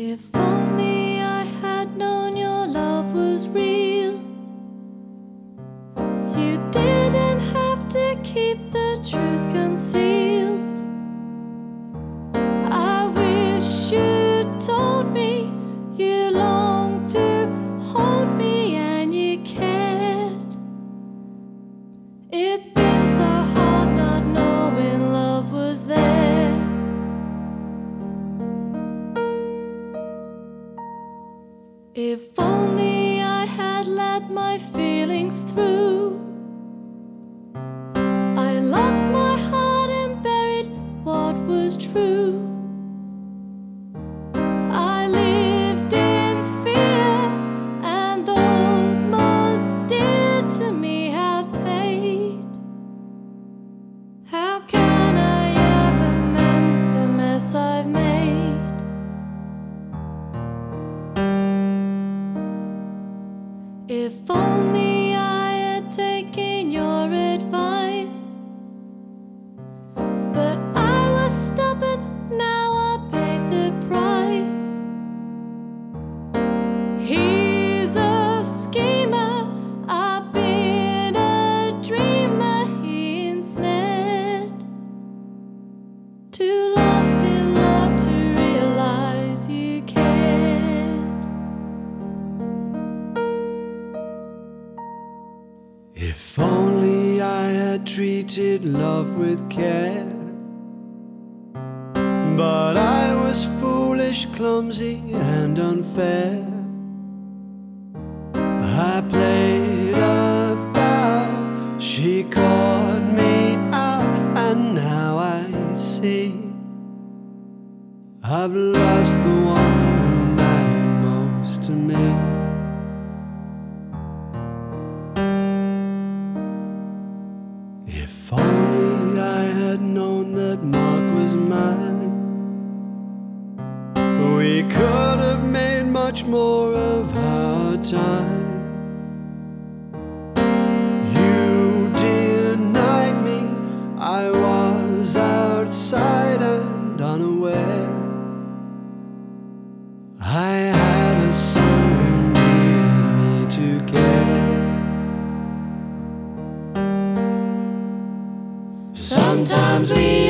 If If only I had let my feelings through. If only I had treated love with care. But I was foolish, clumsy, and unfair. I played about, she caught me out, and now I see I've lost the one who mattered most to me. If only I had known that Mark was mine, we could have made much more of. Sometimes we